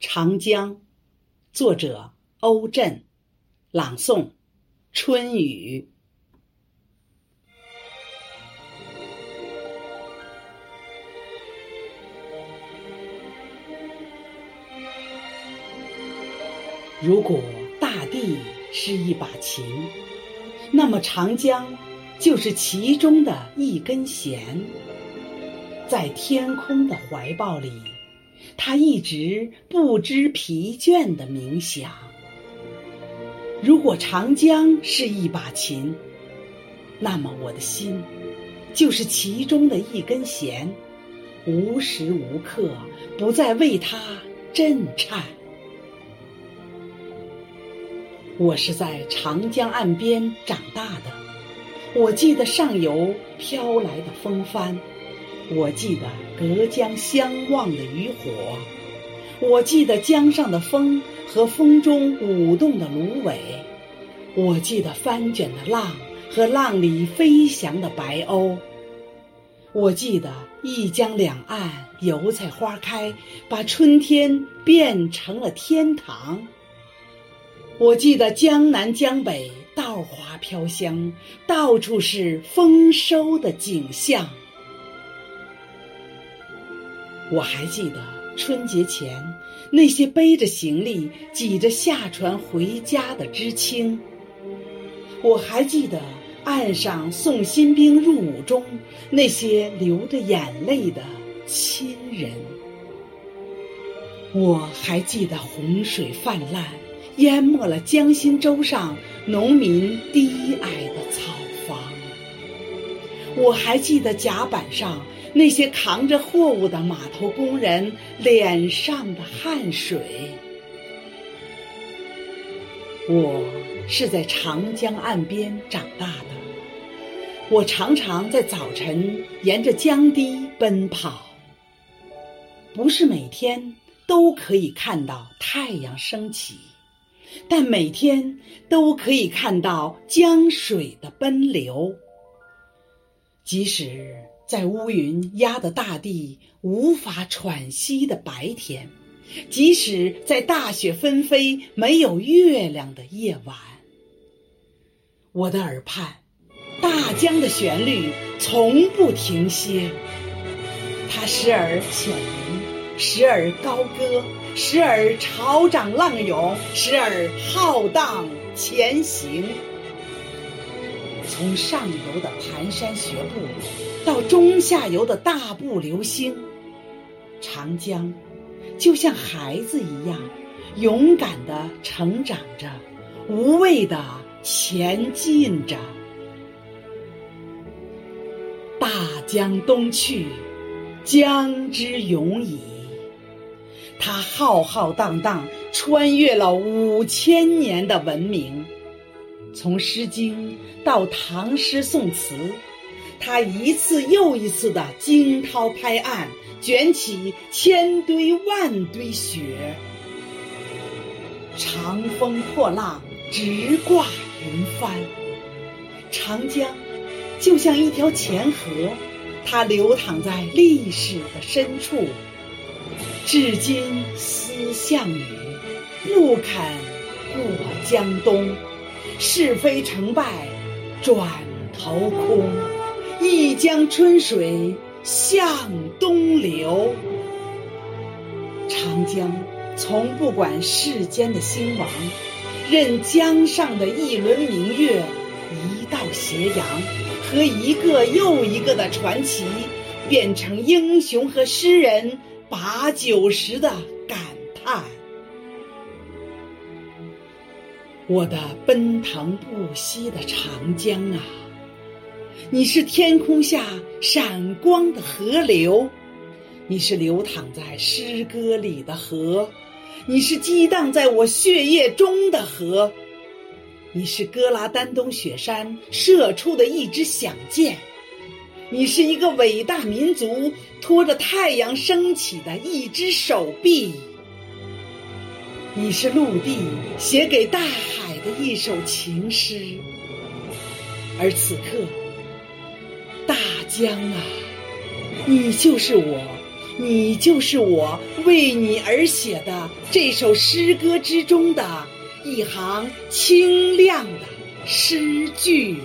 长江，作者欧震，朗诵春雨。如果大地是一把琴，那么长江就是其中的一根弦，在天空的怀抱里。他一直不知疲倦的冥想。如果长江是一把琴，那么我的心就是其中的一根弦，无时无刻不在为它震颤。我是在长江岸边长大的，我记得上游飘来的风帆。我记得隔江相望的渔火，我记得江上的风和风中舞动的芦苇，我记得翻卷的浪和浪里飞翔的白鸥，我记得一江两岸油菜花开，把春天变成了天堂。我记得江南江北稻花飘香，到处是丰收的景象。我还记得春节前那些背着行李挤着下船回家的知青，我还记得岸上送新兵入伍中那些流着眼泪的亲人，我还记得洪水泛滥淹没了江心洲上农民低矮的草，我还记得甲板上。那些扛着货物的码头工人脸上的汗水，我是在长江岸边长大的。我常常在早晨沿着江堤奔跑。不是每天都可以看到太阳升起，但每天都可以看到江水的奔流，即使。在乌云压得大地无法喘息的白天，即使在大雪纷飞、没有月亮的夜晚，我的耳畔，大江的旋律从不停歇。它时而浅吟，时而高歌，时而潮涨浪涌，时而浩荡前行。从上游的蹒跚学步。到中下游的大步流星，长江就像孩子一样勇敢地成长着，无畏地前进着。大江东去，江之永矣。它浩浩荡荡穿越了五千年的文明，从《诗经》到唐诗宋词。他一次又一次的惊涛拍岸，卷起千堆万堆雪，长风破浪，直挂云帆。长江就像一条钱河，它流淌在历史的深处，至今思项羽，不肯过江东，是非成败转头空。一江春水向东流，长江从不管世间的兴亡，任江上的一轮明月、一道斜阳和一个又一个的传奇，变成英雄和诗人把酒时的我的奔腾不息的长江啊！你是天空下闪光的河流，你是流淌在诗歌里的河，你是激荡在我血液中的河，你是哥拉丹东雪山射出的一支响箭，你是一个伟大民族拖着太阳升起的一只手臂，你是陆地写给大海的一首情诗，而此刻。大江啊，你就是我你就是我为你而写的这首诗歌之中的一行清亮的诗句。